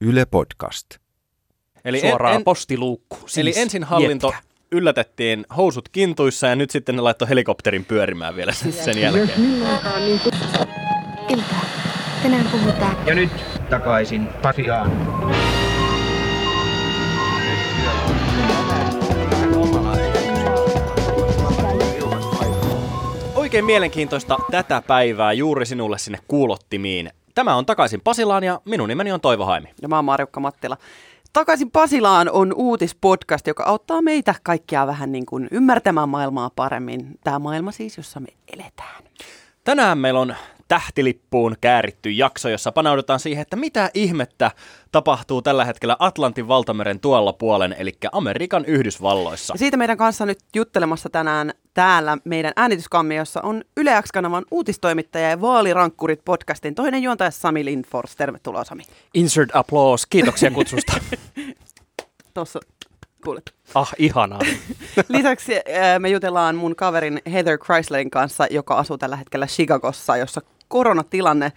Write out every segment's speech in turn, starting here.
Yle Podcast. Eli Suoraan en, en, postiluukku. Siis eli ensin hallinto miettikää. yllätettiin housut kintuissa ja nyt sitten ne laittoi helikopterin pyörimään vielä sen, sen jälkeen. Ilta. Tänään puhutaan Ja nyt takaisin Pasiaan. Oikein mielenkiintoista tätä päivää juuri sinulle sinne kuulottimiin. Tämä on Takaisin Pasilaan ja minun nimeni on Toivo Haimi. Ja mä oon Marjukka Mattila. Takaisin Pasilaan on uutispodcast, joka auttaa meitä kaikkia vähän niin kuin ymmärtämään maailmaa paremmin. Tämä maailma siis, jossa me eletään. Tänään meillä on tähtilippuun kääritty jakso, jossa paneudutaan siihen, että mitä ihmettä tapahtuu tällä hetkellä Atlantin valtameren tuolla puolen, eli Amerikan Yhdysvalloissa. Ja siitä meidän kanssa nyt juttelemassa tänään täällä meidän äänityskammiossa on Yle X-kanavan uutistoimittaja ja vaalirankkurit podcastin toinen juontaja Sami Lindfors. Tervetuloa Sami. Insert applause. Kiitoksia kutsusta. Tuossa kuulet. ah, ihanaa. Lisäksi ää, me jutellaan mun kaverin Heather Chryslerin kanssa, joka asuu tällä hetkellä Chicagossa, jossa koronatilanne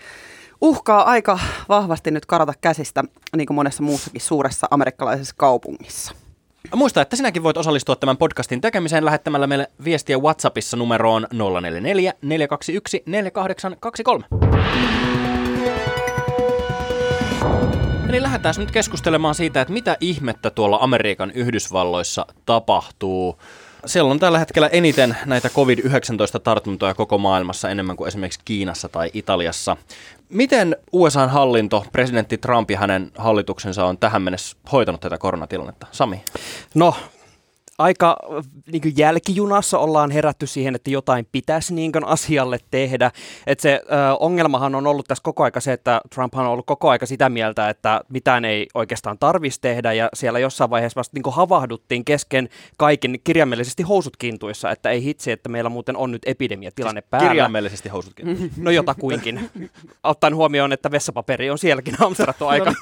uhkaa aika vahvasti nyt karata käsistä, niin kuin monessa muussakin suuressa amerikkalaisessa kaupungissa. Muista, että sinäkin voit osallistua tämän podcastin tekemiseen lähettämällä meille viestiä WhatsAppissa numeroon 044 421 4823. Eli lähdetään nyt keskustelemaan siitä, että mitä ihmettä tuolla Amerikan Yhdysvalloissa tapahtuu. Siellä on tällä hetkellä eniten näitä COVID-19-tartuntoja koko maailmassa enemmän kuin esimerkiksi Kiinassa tai Italiassa. Miten USAn hallinto, presidentti Trump ja hänen hallituksensa on tähän mennessä hoitanut tätä koronatilannetta? Sami? No, aika niin kuin jälkijunassa ollaan herätty siihen, että jotain pitäisi niin kuin asialle tehdä. Et se ö, ongelmahan on ollut tässä koko aika se, että Trump on ollut koko aika sitä mieltä, että mitään ei oikeastaan tarvitsisi tehdä, ja siellä jossain vaiheessa vasta niin kuin havahduttiin kesken kaiken kirjaimellisesti housut kintuissa, että ei hitsi, että meillä muuten on nyt epidemiatilanne päällä. Kirjaimellisesti housutkin. No jotakuinkin. Ottaen huomioon, että vessapaperi on sielläkin hamstrattu aika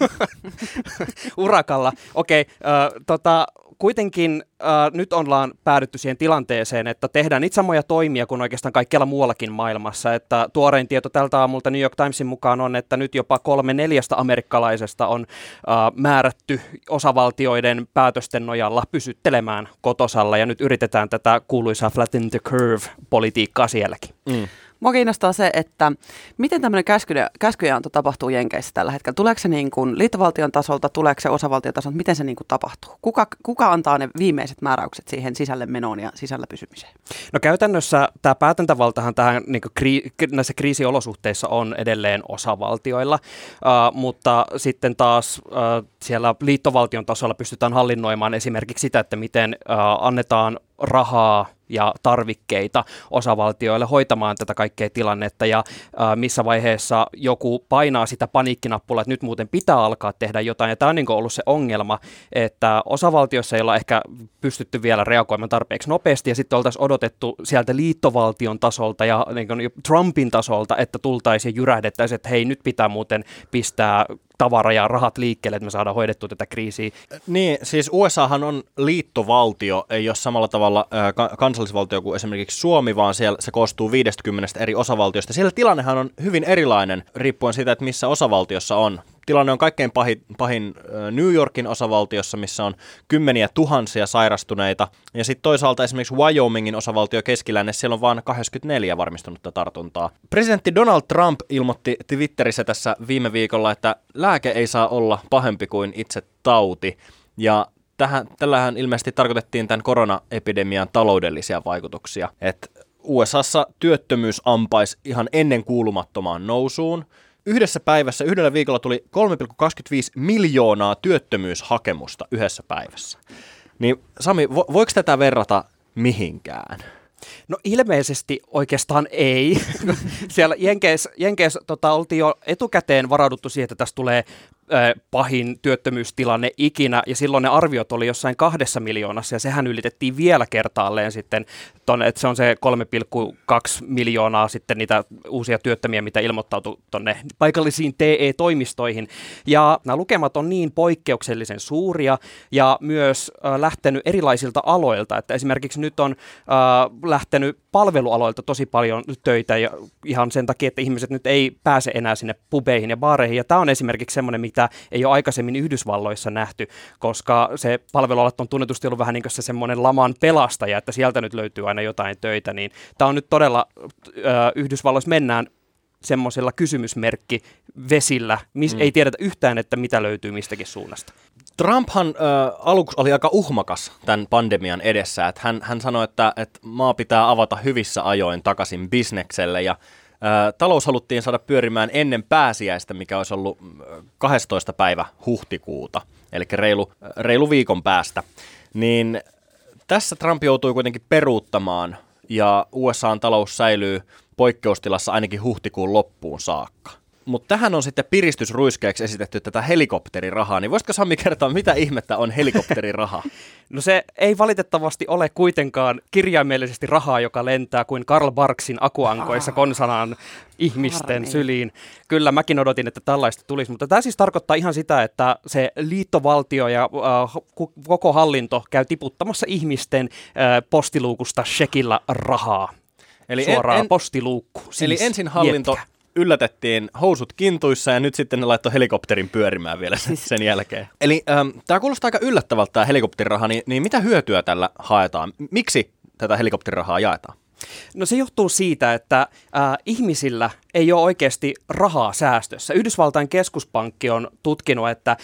urakalla. Okei, okay, tota, kuitenkin äh, nyt ollaan päädytty siihen tilanteeseen, että tehdään niitä samoja toimia kuin oikeastaan kaikkialla muuallakin maailmassa. Että tuorein tieto tältä aamulta New York Timesin mukaan on, että nyt jopa kolme neljästä amerikkalaisesta on äh, määrätty osavaltioiden päätösten nojalla pysyttelemään kotosalla ja nyt yritetään tätä kuuluisaa flatten the curve-politiikkaa sielläkin. Mm. Mua kiinnostaa se, että miten tämmöinen käskyjä, käskyjäanto tapahtuu Jenkeissä tällä hetkellä. Tuleeko se niin kuin liittovaltion tasolta, tuleeko se osavaltion tasolta, miten se niin kuin tapahtuu? Kuka, kuka antaa ne viimeiset määräykset siihen sisälle menoon ja sisällä pysymiseen? No käytännössä tämä päätäntävaltahan tähän niin kri, näissä kriisiolosuhteissa on edelleen osavaltioilla, uh, mutta sitten taas uh, siellä liittovaltion tasolla pystytään hallinnoimaan esimerkiksi sitä, että miten uh, annetaan rahaa ja tarvikkeita osavaltioille hoitamaan tätä kaikkea tilannetta ja ää, missä vaiheessa joku painaa sitä paniikkinappulaa, että nyt muuten pitää alkaa tehdä jotain. Ja tämä on niin ollut se ongelma, että osavaltiossa ei olla ehkä pystytty vielä reagoimaan tarpeeksi nopeasti ja sitten oltaisiin odotettu sieltä liittovaltion tasolta ja niin Trumpin tasolta, että tultaisiin ja jyrähdettäisiin, että hei nyt pitää muuten pistää tavara ja rahat liikkeelle, että me saadaan hoidettua tätä kriisiä. Niin, siis USAhan on liittovaltio, ei ole samalla tavalla äh, ka- kansallisvaltio kuin esimerkiksi Suomi, vaan siellä se koostuu 50 eri osavaltiosta. Siellä tilannehan on hyvin erilainen, riippuen siitä, että missä osavaltiossa on. Tilanne on kaikkein pahin, pahin New Yorkin osavaltiossa, missä on kymmeniä tuhansia sairastuneita. Ja sitten toisaalta esimerkiksi Wyomingin osavaltio keskilänne, siellä on vain 24 varmistunutta tartuntaa. Presidentti Donald Trump ilmoitti Twitterissä tässä viime viikolla, että lääke ei saa olla pahempi kuin itse tauti. Ja tähän, tällähän ilmeisesti tarkoitettiin tämän koronaepidemian taloudellisia vaikutuksia. Että USAssa työttömyys ampaisi ihan ennen kuulumattomaan nousuun. Yhdessä päivässä, yhdellä viikolla tuli 3,25 miljoonaa työttömyyshakemusta yhdessä päivässä. Niin Sami, vo, voiko tätä verrata mihinkään? No ilmeisesti oikeastaan ei. Siellä Jenkeissä, Jenkeissä tota, oltiin jo etukäteen varauduttu siihen, että tässä tulee pahin työttömyystilanne ikinä, ja silloin ne arviot oli jossain kahdessa miljoonassa, ja sehän ylitettiin vielä kertaalleen sitten, tonne, että se on se 3,2 miljoonaa sitten niitä uusia työttömiä, mitä ilmoittautui tuonne paikallisiin TE-toimistoihin. Ja nämä lukemat on niin poikkeuksellisen suuria, ja myös äh, lähtenyt erilaisilta aloilta, että esimerkiksi nyt on äh, lähtenyt palvelualoilta tosi paljon töitä ja ihan sen takia, että ihmiset nyt ei pääse enää sinne pubeihin ja baareihin. Ja tämä on esimerkiksi semmoinen, mitä ei ole aikaisemmin Yhdysvalloissa nähty, koska se palvelualat on tunnetusti ollut vähän niin kuin se semmoinen laman pelastaja, että sieltä nyt löytyy aina jotain töitä. Niin tämä on nyt todella, äh, Yhdysvalloissa mennään semmoisella kysymysmerkki vesillä, miss, mm. ei tiedetä yhtään, että mitä löytyy mistäkin suunnasta. Trumphan äh, aluksi oli aika uhmakas tämän pandemian edessä. Että hän, hän sanoi, että, että maa pitää avata hyvissä ajoin takaisin bisnekselle ja äh, talous haluttiin saada pyörimään ennen pääsiäistä, mikä olisi ollut 12. päivä huhtikuuta, eli reilu, reilu viikon päästä. Niin tässä Trump joutui kuitenkin peruuttamaan ja USAn talous säilyy poikkeustilassa ainakin huhtikuun loppuun saakka. Mutta tähän on sitten piristysruiskeeksi esitetty tätä helikopterirahaa, niin voisitko Sami kertoa, mitä ihmettä on helikopteriraha? No se ei valitettavasti ole kuitenkaan kirjaimellisesti rahaa, joka lentää kuin Karl Barksin akuankoissa konsanaan ihmisten Harmi. syliin. Kyllä mäkin odotin, että tällaista tulisi, mutta tämä siis tarkoittaa ihan sitä, että se liittovaltio ja äh, koko hallinto käy tiputtamassa ihmisten äh, postiluukusta shekillä rahaa. Eli suoraan en, en, postiluukku. Siis eli ensin hallinto jetkä. Yllätettiin housut kintuissa ja nyt sitten ne laittoi helikopterin pyörimään vielä siis. sen jälkeen. Eli ähm, tämä kuulostaa aika yllättävältä tämä helikopteriraha, niin, niin mitä hyötyä tällä haetaan? Miksi tätä helikopterirahaa jaetaan? No se johtuu siitä, että äh, ihmisillä ei ole oikeasti rahaa säästössä. Yhdysvaltain keskuspankki on tutkinut, että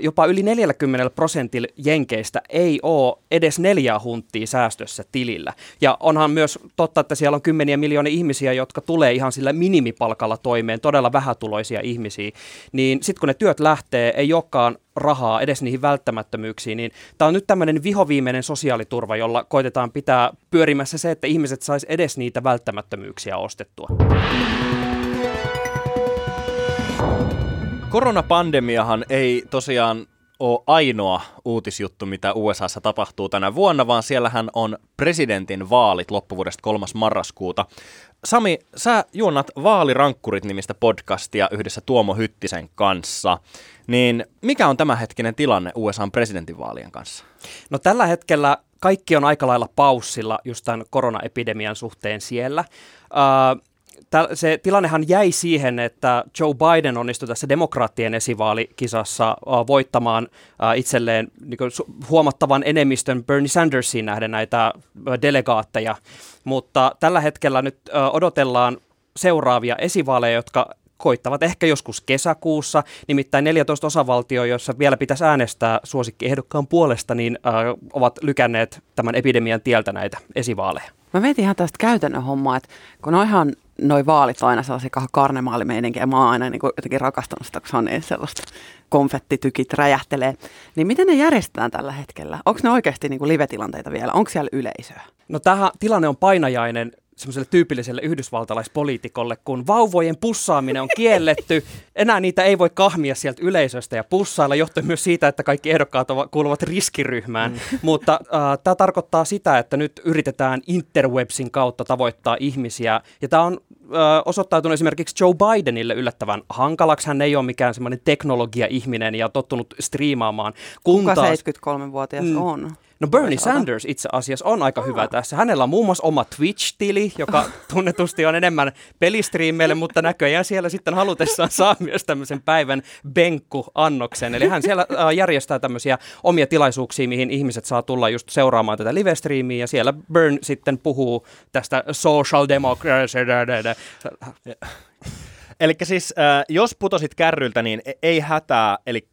jopa yli 40 prosentilla jenkeistä ei ole edes neljää hunttia säästössä tilillä. Ja onhan myös totta, että siellä on kymmeniä miljoonia ihmisiä, jotka tulee ihan sillä minimipalkalla toimeen, todella vähätuloisia ihmisiä. Niin sitten kun ne työt lähtee, ei olekaan rahaa edes niihin välttämättömyyksiin, niin tämä on nyt tämmöinen vihoviimeinen sosiaaliturva, jolla koitetaan pitää pyörimässä se, että ihmiset sais edes niitä välttämättömyyksiä ostettua. Koronapandemiahan ei tosiaan ole ainoa uutisjuttu, mitä USAssa tapahtuu tänä vuonna, vaan siellähän on presidentin vaalit loppuvuodesta 3. marraskuuta. Sami, sä juonnat Vaalirankkurit nimistä podcastia yhdessä Tuomo Hyttisen kanssa. Niin mikä on tämänhetkinen tilanne USAn presidentinvaalien kanssa? No tällä hetkellä kaikki on aika lailla paussilla just tämän koronaepidemian suhteen siellä. Uh, se tilannehan jäi siihen, että Joe Biden onnistui tässä demokraattien esivaalikisassa uh, voittamaan uh, itselleen niin huomattavan enemmistön Bernie Sandersiin nähden näitä uh, delegaatteja, mutta tällä hetkellä nyt odotellaan seuraavia esivaaleja, jotka koittavat ehkä joskus kesäkuussa, nimittäin 14 osavaltio, joissa vielä pitäisi äänestää suosikkiehdokkaan puolesta, niin äh, ovat lykänneet tämän epidemian tieltä näitä esivaaleja. Mä mietin ihan tästä käytännön hommaa, että kun noihan noi vaalit on aina sellaisia karnemaalimeininkiä, ja mä oon aina niin kuin jotenkin rakastanut sitä, kun se on niin sellaista konfettitykit räjähtelee. Niin miten ne järjestetään tällä hetkellä? Onko ne oikeasti niin kuin live-tilanteita vielä? Onko siellä yleisöä? No tämä tilanne on painajainen semmoiselle tyypilliselle yhdysvaltalaispoliitikolle, kun vauvojen pussaaminen on kielletty. Enää niitä ei voi kahmia sieltä yleisöstä ja pussailla johtuen myös siitä, että kaikki ehdokkaat ovat, kuuluvat riskiryhmään. Mm. Mutta äh, tämä tarkoittaa sitä, että nyt yritetään interwebsin kautta tavoittaa ihmisiä. Ja tämä on äh, osoittautunut esimerkiksi Joe Bidenille yllättävän hankalaksi. Hän ei ole mikään semmoinen teknologia-ihminen ja tottunut striimaamaan. Kun Kuka taas, 73-vuotias mm, on? No Bernie Sanders itse asiassa on aika hyvä tässä. Hänellä on muun muassa oma Twitch-tili, joka tunnetusti on enemmän pelistriimeille, mutta näköjään siellä sitten halutessaan saa myös tämmöisen päivän benkku-annoksen. Eli hän siellä järjestää tämmöisiä omia tilaisuuksia, mihin ihmiset saa tulla just seuraamaan tätä live-striimiä, ja siellä Burn sitten puhuu tästä social democracy. Eli siis, äh, jos putosit kärryltä, niin e- ei hätää. Eli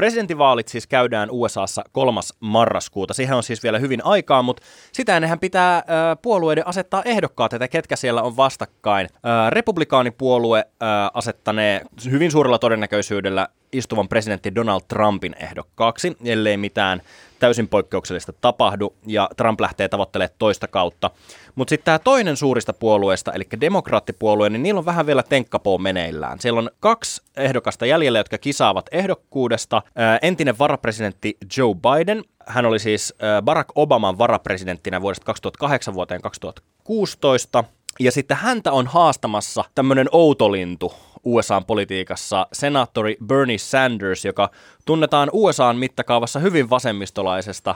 Presidentinvaalit siis käydään USAssa 3. marraskuuta. Siihen on siis vielä hyvin aikaa, mutta sitä ennenhän pitää äh, puolueiden asettaa ehdokkaat, että ketkä siellä on vastakkain. Äh, republikaanipuolue äh, asettanee hyvin suurella todennäköisyydellä istuvan presidentti Donald Trumpin ehdokkaaksi, ellei mitään täysin poikkeuksellista tapahdu, ja Trump lähtee tavoittelemaan toista kautta. Mutta sitten tämä toinen suurista puolueista, eli demokraattipuolue, niin niillä on vähän vielä tenkkapoo meneillään. Siellä on kaksi ehdokasta jäljellä, jotka kisaavat ehdokkuudesta. Entinen varapresidentti Joe Biden, hän oli siis Barack Obaman varapresidenttinä vuodesta 2008 vuoteen 2016. Ja sitten häntä on haastamassa tämmöinen outolintu USA-politiikassa, senaattori Bernie Sanders, joka tunnetaan USAn mittakaavassa hyvin vasemmistolaisesta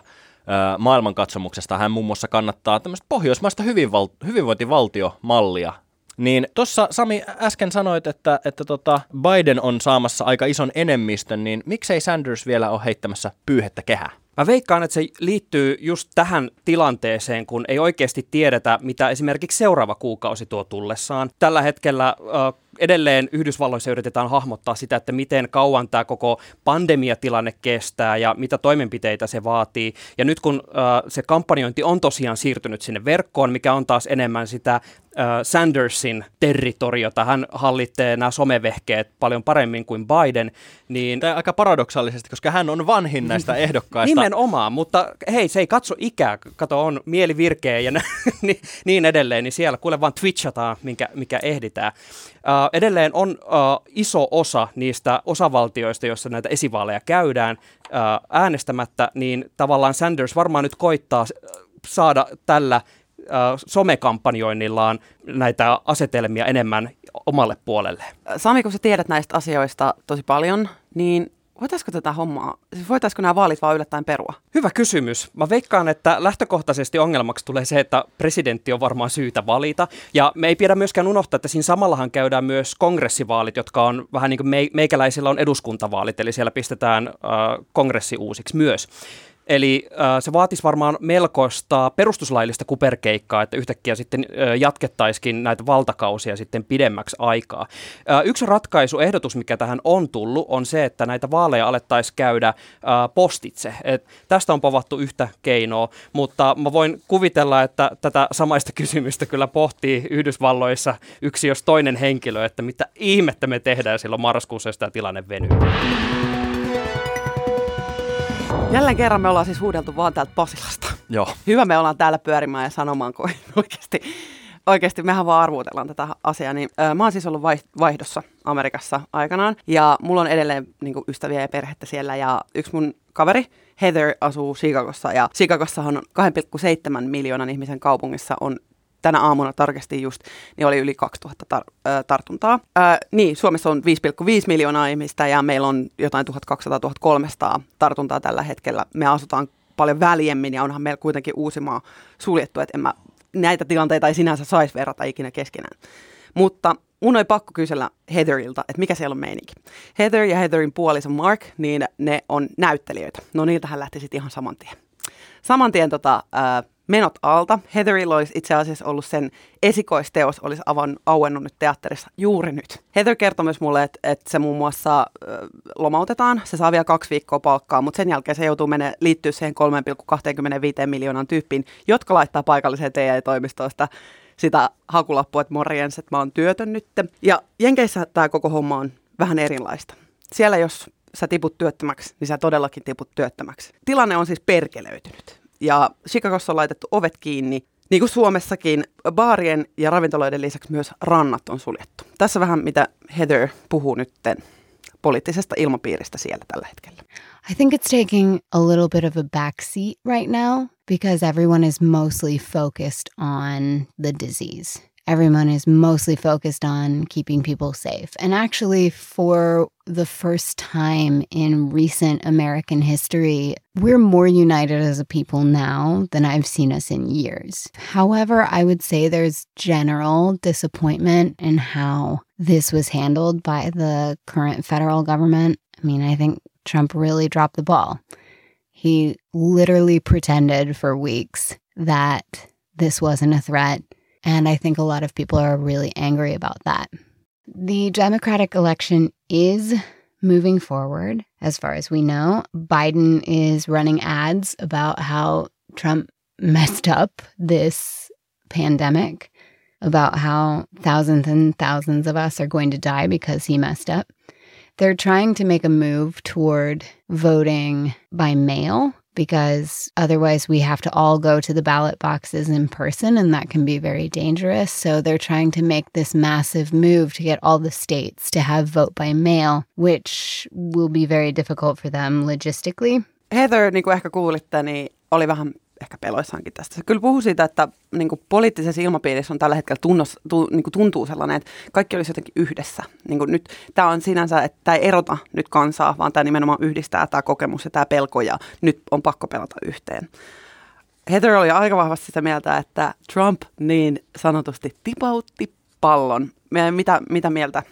maailmankatsomuksesta. Hän muun muassa kannattaa tämmöistä pohjoismaista hyvinval- hyvinvointivaltiomallia. Niin tuossa Sami äsken sanoit, että, että tota Biden on saamassa aika ison enemmistön, niin miksei Sanders vielä ole heittämässä pyyhettä kehää? Mä veikkaan, että se liittyy just tähän tilanteeseen, kun ei oikeasti tiedetä, mitä esimerkiksi seuraava kuukausi tuo tullessaan. Tällä hetkellä äh, edelleen Yhdysvalloissa yritetään hahmottaa sitä, että miten kauan tämä koko pandemiatilanne kestää ja mitä toimenpiteitä se vaatii. Ja nyt kun äh, se kampanjointi on tosiaan siirtynyt sinne verkkoon, mikä on taas enemmän sitä Sandersin territoriota, hän hallitsee nämä somevehkeet paljon paremmin kuin Biden, niin... Tämä aika paradoksaalisesti, koska hän on vanhin näistä ehdokkaista. Nimenomaan, mutta hei, se ei katso ikää, kato on mieli virkeä ja niin edelleen, niin siellä kuule vaan twitchataan, minkä, mikä ehditään. Uh, edelleen on uh, iso osa niistä osavaltioista, joissa näitä esivaaleja käydään uh, äänestämättä, niin tavallaan Sanders varmaan nyt koittaa saada tällä somekampanjoinnillaan näitä asetelmia enemmän omalle puolelle. Sami, kun sä tiedät näistä asioista tosi paljon, niin Voitaisiko tätä hommaa, siis voitaisiko nämä vaalit vaan yllättäen perua? Hyvä kysymys. Mä veikkaan, että lähtökohtaisesti ongelmaksi tulee se, että presidentti on varmaan syytä valita. Ja me ei pidä myöskään unohtaa, että siinä samallahan käydään myös kongressivaalit, jotka on vähän niin kuin meikäläisillä on eduskuntavaalit, eli siellä pistetään äh, kongressi uusiksi myös. Eli äh, se vaatisi varmaan melkoista perustuslaillista kuperkeikkaa, että yhtäkkiä sitten äh, jatkettaisikin näitä valtakausia sitten pidemmäksi aikaa. Äh, yksi ratkaisuehdotus, mikä tähän on tullut, on se, että näitä vaaleja alettaisiin käydä äh, postitse. Et tästä on povattu yhtä keinoa, mutta mä voin kuvitella, että tätä samaista kysymystä kyllä pohtii Yhdysvalloissa yksi jos toinen henkilö, että mitä ihmettä me tehdään silloin marraskuussa, jos tämä tilanne venyy. Jälleen kerran me ollaan siis huudeltu vaan täältä Pasilasta. Joo. Hyvä me ollaan täällä pyörimään ja sanomaan, kun oikeasti, oikeasti mehän vaan arvuutellaan tätä asiaa. Niin, äh, mä oon siis ollut vaihdossa Amerikassa aikanaan ja mulla on edelleen niin kuin, ystäviä ja perhettä siellä ja yksi mun kaveri, Heather asuu Chicagossa ja Chicagossahan on 2,7 miljoonan ihmisen kaupungissa on tänä aamuna tarkasti just, niin oli yli 2000 tar- äh, tartuntaa. Äh, niin, Suomessa on 5,5 miljoonaa ihmistä ja meillä on jotain 1200-1300 tartuntaa tällä hetkellä. Me asutaan paljon väljemmin ja onhan meillä kuitenkin Uusimaa suljettu, että en mä, näitä tilanteita ei sinänsä saisi verrata ikinä keskenään. Mutta mun oli pakko kysellä Heatherilta, että mikä siellä on meininki. Heather ja Heatherin puoliso Mark, niin ne on näyttelijöitä. No niiltähän lähti sitten ihan saman tien. Saman tien tota, äh, Menot alta. Heatherilla olisi itse asiassa ollut sen esikoisteos, olisi avan, auennut nyt teatterissa juuri nyt. Heather kertoi myös mulle, että, että se muun muassa äh, lomautetaan, se saa vielä kaksi viikkoa palkkaa, mutta sen jälkeen se joutuu mene, liittyä siihen 3,25 miljoonan tyyppiin, jotka laittaa paikalliseen TE-toimistoista sitä hakulappua, että morjens, että mä oon työtön nyt. Ja Jenkeissä tämä koko homma on vähän erilaista. Siellä jos sä tiput työttömäksi, niin sä todellakin tiput työttömäksi. Tilanne on siis perkelöitynyt ja Chicagossa on laitettu ovet kiinni. Niin kuin Suomessakin, baarien ja ravintoloiden lisäksi myös rannat on suljettu. Tässä vähän mitä Heather puhuu nytten poliittisesta ilmapiiristä siellä tällä hetkellä. I think it's taking a little bit of a backseat right now because everyone is mostly focused on the disease. Everyone is mostly focused on keeping people safe. And actually, for the first time in recent American history, we're more united as a people now than I've seen us in years. However, I would say there's general disappointment in how this was handled by the current federal government. I mean, I think Trump really dropped the ball. He literally pretended for weeks that this wasn't a threat and I think a lot of people are really angry about that. The Democratic election is moving forward, as far as we know. Biden is running ads about how Trump messed up this pandemic, about how thousands and thousands of us are going to die because he messed up. They're trying to make a move toward voting by mail because otherwise we have to all go to the ballot boxes in person and that can be very dangerous. So they're trying to make this massive move to get all the states to have vote by mail, which will be very difficult for them logistically. Heather, niin kuin ehkä kuulitte, niin oli vähän ehkä peloissaankin tästä. Se kyllä puhuu siitä, että niin kuin poliittisessa ilmapiirissä on tällä hetkellä tunnos, tu, niin kuin tuntuu sellainen, että kaikki olisi jotenkin yhdessä. Niin kuin nyt tämä on sinänsä, että tämä ei erota nyt kansaa, vaan tämä nimenomaan yhdistää tämä kokemus ja tämä pelko ja nyt on pakko pelata yhteen. Heather oli aika vahvasti sitä mieltä, että Trump niin sanotusti tipautti pallon. Mitä, mitä mieltä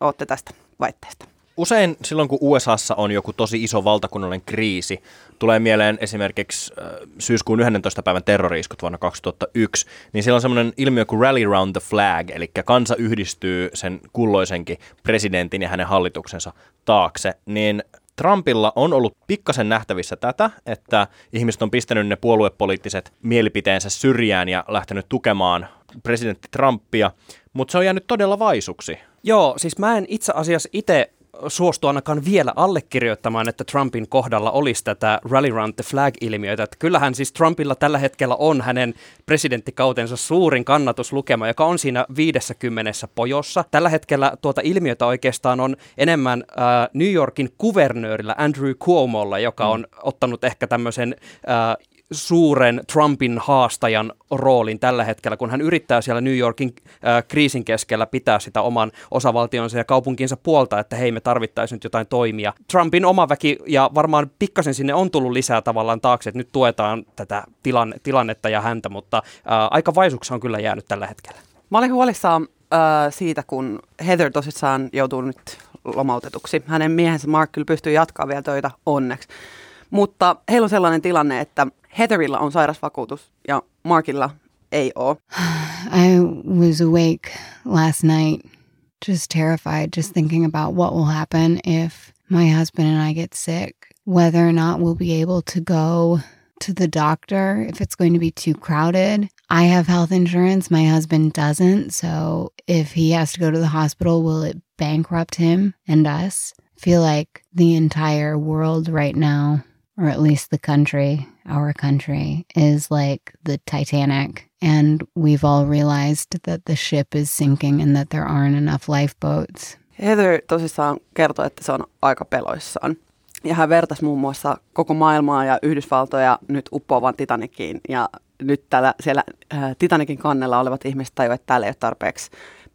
olette tästä väitteestä? Usein silloin, kun USAssa on joku tosi iso valtakunnallinen kriisi, tulee mieleen esimerkiksi äh, syyskuun 11. päivän terroriiskut vuonna 2001, niin siellä on semmoinen ilmiö kuin rally round the flag, eli kansa yhdistyy sen kulloisenkin presidentin ja hänen hallituksensa taakse, niin Trumpilla on ollut pikkasen nähtävissä tätä, että ihmiset on pistänyt ne puoluepoliittiset mielipiteensä syrjään ja lähtenyt tukemaan presidentti Trumpia, mutta se on jäänyt todella vaisuksi. Joo, siis mä en itse asiassa itse suostu ainakaan vielä allekirjoittamaan, että Trumpin kohdalla olisi tätä Rally Round the Flag-ilmiötä. Että kyllähän siis Trumpilla tällä hetkellä on hänen presidenttikautensa suurin kannatuslukema, joka on siinä 50 pojossa. Tällä hetkellä tuota ilmiötä oikeastaan on enemmän äh, New Yorkin kuvernöörillä Andrew Cuomolla, joka mm. on ottanut ehkä tämmöisen äh, suuren Trumpin haastajan roolin tällä hetkellä, kun hän yrittää siellä New Yorkin äh, kriisin keskellä pitää sitä oman osavaltionsa ja kaupunkinsa puolta, että hei me tarvittaisiin nyt jotain toimia. Trumpin oma väki ja varmaan pikkasen sinne on tullut lisää tavallaan taakse, että nyt tuetaan tätä tilanne, tilannetta ja häntä, mutta äh, aika vaisuksi on kyllä jäänyt tällä hetkellä. Mä olin huolissaan äh, siitä, kun Heather tosissaan joutuu nyt lomautetuksi. Hänen miehensä Mark kyllä pystyy jatkaa vielä töitä onneksi. Mutta heillä on sellainen tilanne, että Heatherilla on sairasvakuutus ja Markilla ei ole. I was awake last night, just terrified, just thinking about what will happen if my husband and I get sick, whether or not we'll be able to go to the doctor if it's going to be too crowded. I have health insurance, my husband doesn't. So if he has to go to the hospital, will it bankrupt him and us? Feel like the entire world right now or at least the country, our country, is like the Titanic. And we've all realized that the ship is sinking and that there aren't enough lifeboats. Heather tosissaan kertoi, että se on aika peloissaan. Ja hän vertasi muun muassa koko maailmaa ja Yhdysvaltoja nyt uppoavan Titanikiin. Ja nyt täällä, siellä äh, Titanikin kannella olevat ihmiset tajuivat, että täällä ei ole tarpeeksi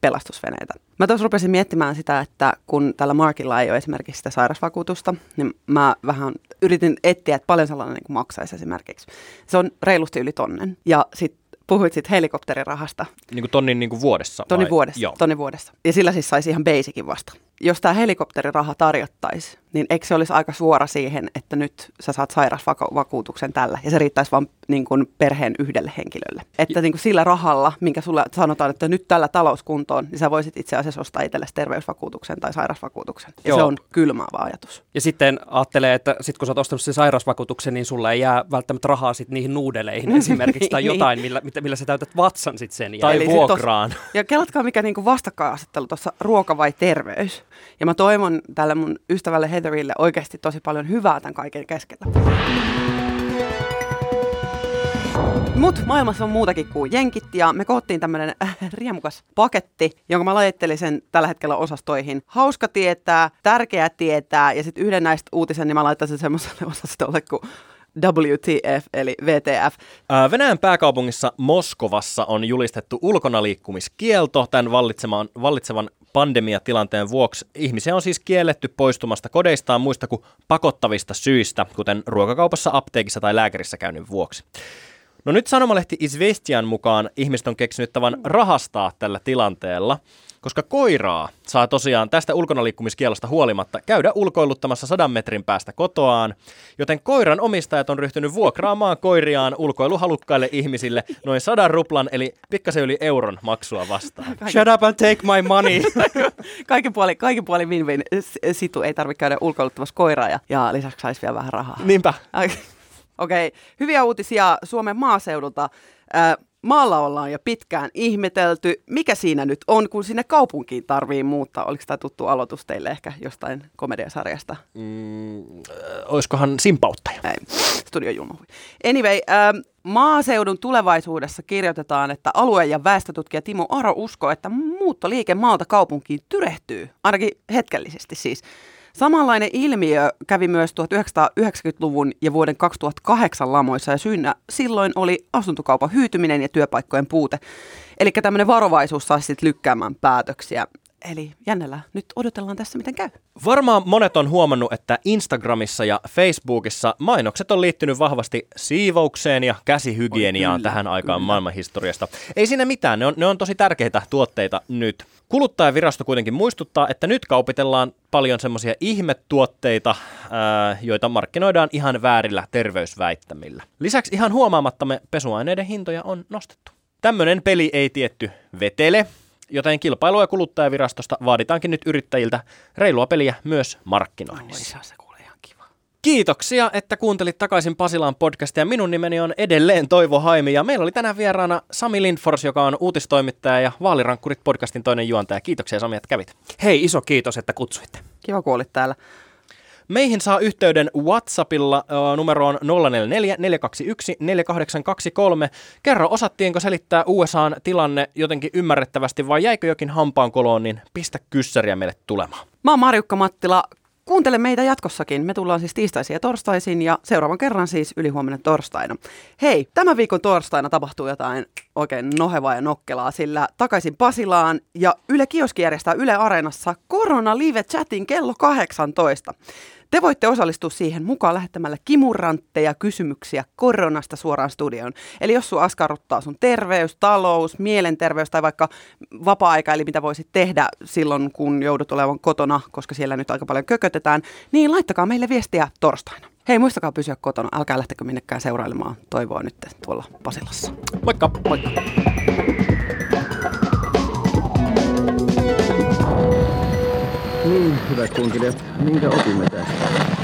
pelastusveneitä. Mä tuossa rupesin miettimään sitä, että kun tällä Markilla ei ole esimerkiksi sitä sairausvakuutusta, niin mä vähän yritin etsiä, että paljon sellainen niin maksaisi esimerkiksi. Se on reilusti yli tonnen. Ja sitten puhuit sitten helikopterirahasta. Niin kuin tonnin niin kuin vuodessa? Tonnin vuodessa, Joo. tonnin vuodessa. Ja sillä siis saisi ihan basicin vasta. Jos tämä helikopteriraha tarjottaisi, niin eikö se olisi aika suora siihen, että nyt sä saat sairausvakuutuksen tällä ja se riittäisi vain niin kuin perheen yhdelle henkilölle. Että niin kuin sillä rahalla, minkä sulle sanotaan, että nyt tällä talouskuntoon, niin sä voisit itse asiassa ostaa itsellesi terveysvakuutuksen tai sairausvakuutuksen. Ja Joo. se on kylmäävä ajatus. Ja sitten ajattelee, että sit kun sä oot ostanut sen sairausvakuutuksen, niin sulla ei jää välttämättä rahaa sit niihin nuudeleihin esimerkiksi tai niin. jotain, millä, millä sä täytät vatsan sitten sen. Tai vuokraan. Tos, ja kelatkaa mikä niin kuin vastakkainasettelu tuossa ruoka vai terveys. Ja mä toivon tälle mun ystävälle Heatherille oikeasti tosi paljon hyvää tämän kaiken keskellä. Mutta maailmassa on muutakin kuin jenkit ja me koottiin tämmöinen äh, riemukas paketti, jonka mä lajittelin sen tällä hetkellä osastoihin. Hauska tietää, tärkeä tietää ja sitten yhden näistä uutisen niin mä laittaisin semmoiselle osastolle kuin WTF eli VTF. Venäjän pääkaupungissa Moskovassa on julistettu ulkonaliikkumiskielto tämän vallitsevan pandemiatilanteen vuoksi. Ihmisiä on siis kielletty poistumasta kodeistaan muista kuin pakottavista syistä, kuten ruokakaupassa, apteekissa tai lääkärissä käynnin vuoksi. No nyt sanomalehti Isvestian mukaan ihmiset on keksinyt tavan rahastaa tällä tilanteella, koska koiraa saa tosiaan tästä ulkonaliikkumiskielosta huolimatta käydä ulkoiluttamassa sadan metrin päästä kotoaan, joten koiran omistajat on ryhtynyt vuokraamaan koiriaan ulkoiluhalukkaille ihmisille noin sadan ruplan eli pikkasen yli euron maksua vastaan. Shut up and take my money. kaikki puoli, kaikki puoli win-win situ, ei tarvitse käydä ulkoiluttamassa koiraa ja, ja lisäksi saisi vielä vähän rahaa. Niinpä. Okei, okay. hyviä uutisia Suomen maaseudulta. Äh, maalla ollaan jo pitkään ihmetelty. Mikä siinä nyt on, kun sinne kaupunkiin tarvii muuttaa? Oliko tämä tuttu aloitus teille ehkä jostain komediasarjasta? Mm, olisikohan simpauttaja? Ei, Studio Julma. Anyway, äh, maaseudun tulevaisuudessa kirjoitetaan, että alue- ja väestötutkija Timo Aro uskoo, että muuttoliike maalta kaupunkiin tyrehtyy, ainakin hetkellisesti siis. Samanlainen ilmiö kävi myös 1990-luvun ja vuoden 2008 lamoissa ja syynä silloin oli asuntokaupan hyytyminen ja työpaikkojen puute. Eli tämmöinen varovaisuus saa sitten lykkäämään päätöksiä. Eli jännällä, nyt odotellaan tässä miten käy. Varmaan monet on huomannut, että Instagramissa ja Facebookissa mainokset on liittynyt vahvasti siivoukseen ja käsihygieniaan kyllä, tähän aikaan kyllä. maailmanhistoriasta. Ei siinä mitään, ne on, ne on tosi tärkeitä tuotteita nyt. Kuluttajavirasto kuitenkin muistuttaa, että nyt kaupitellaan paljon semmoisia ihmetuotteita, ää, joita markkinoidaan ihan väärillä terveysväittämillä. Lisäksi ihan huomaamattamme pesuaineiden hintoja on nostettu. Tämmöinen peli ei tietty vetele, joten kilpailu- ja kuluttajavirastosta vaaditaankin nyt yrittäjiltä reilua peliä myös markkinoinnissa. se kuule ihan kiva. Kiitoksia, että kuuntelit takaisin Pasilaan podcastia. Minun nimeni on edelleen Toivo Haimi ja meillä oli tänään vieraana Sami Lindfors, joka on uutistoimittaja ja Vaalirankkurit podcastin toinen juontaja. Kiitoksia Sami, että kävit. Hei, iso kiitos, että kutsuitte. Kiva kun olit täällä. Meihin saa yhteyden WhatsAppilla ö, numeroon 044 421 4823. Kerro, osattiinko selittää USAn tilanne jotenkin ymmärrettävästi vai jäikö jokin hampaankoloon, niin pistä kyssäriä meille tulemaan. Mä oon Marjukka Mattila. Kuuntele meitä jatkossakin. Me tullaan siis tiistaisin ja torstaisin ja seuraavan kerran siis ylihuomenna torstaina. Hei, tämän viikon torstaina tapahtuu jotain oikein nohevaa ja nokkelaa, sillä takaisin Pasilaan ja Yle Kioski järjestää Yle Areenassa Korona Live Chatin kello 18. Te voitte osallistua siihen mukaan lähettämällä kimurantteja kysymyksiä koronasta suoraan studioon. Eli jos sun askarruttaa sun terveys, talous, mielenterveys tai vaikka vapaa-aika, eli mitä voisit tehdä silloin, kun joudut olevan kotona, koska siellä nyt aika paljon kökötetään, niin laittakaa meille viestiä torstaina. Hei, muistakaa pysyä kotona. Älkää lähtekö minnekään seurailemaan toivoa nyt tuolla Pasilassa. Moikka! Moikka! Hyvät kuuntelijat, minkä opimme tästä?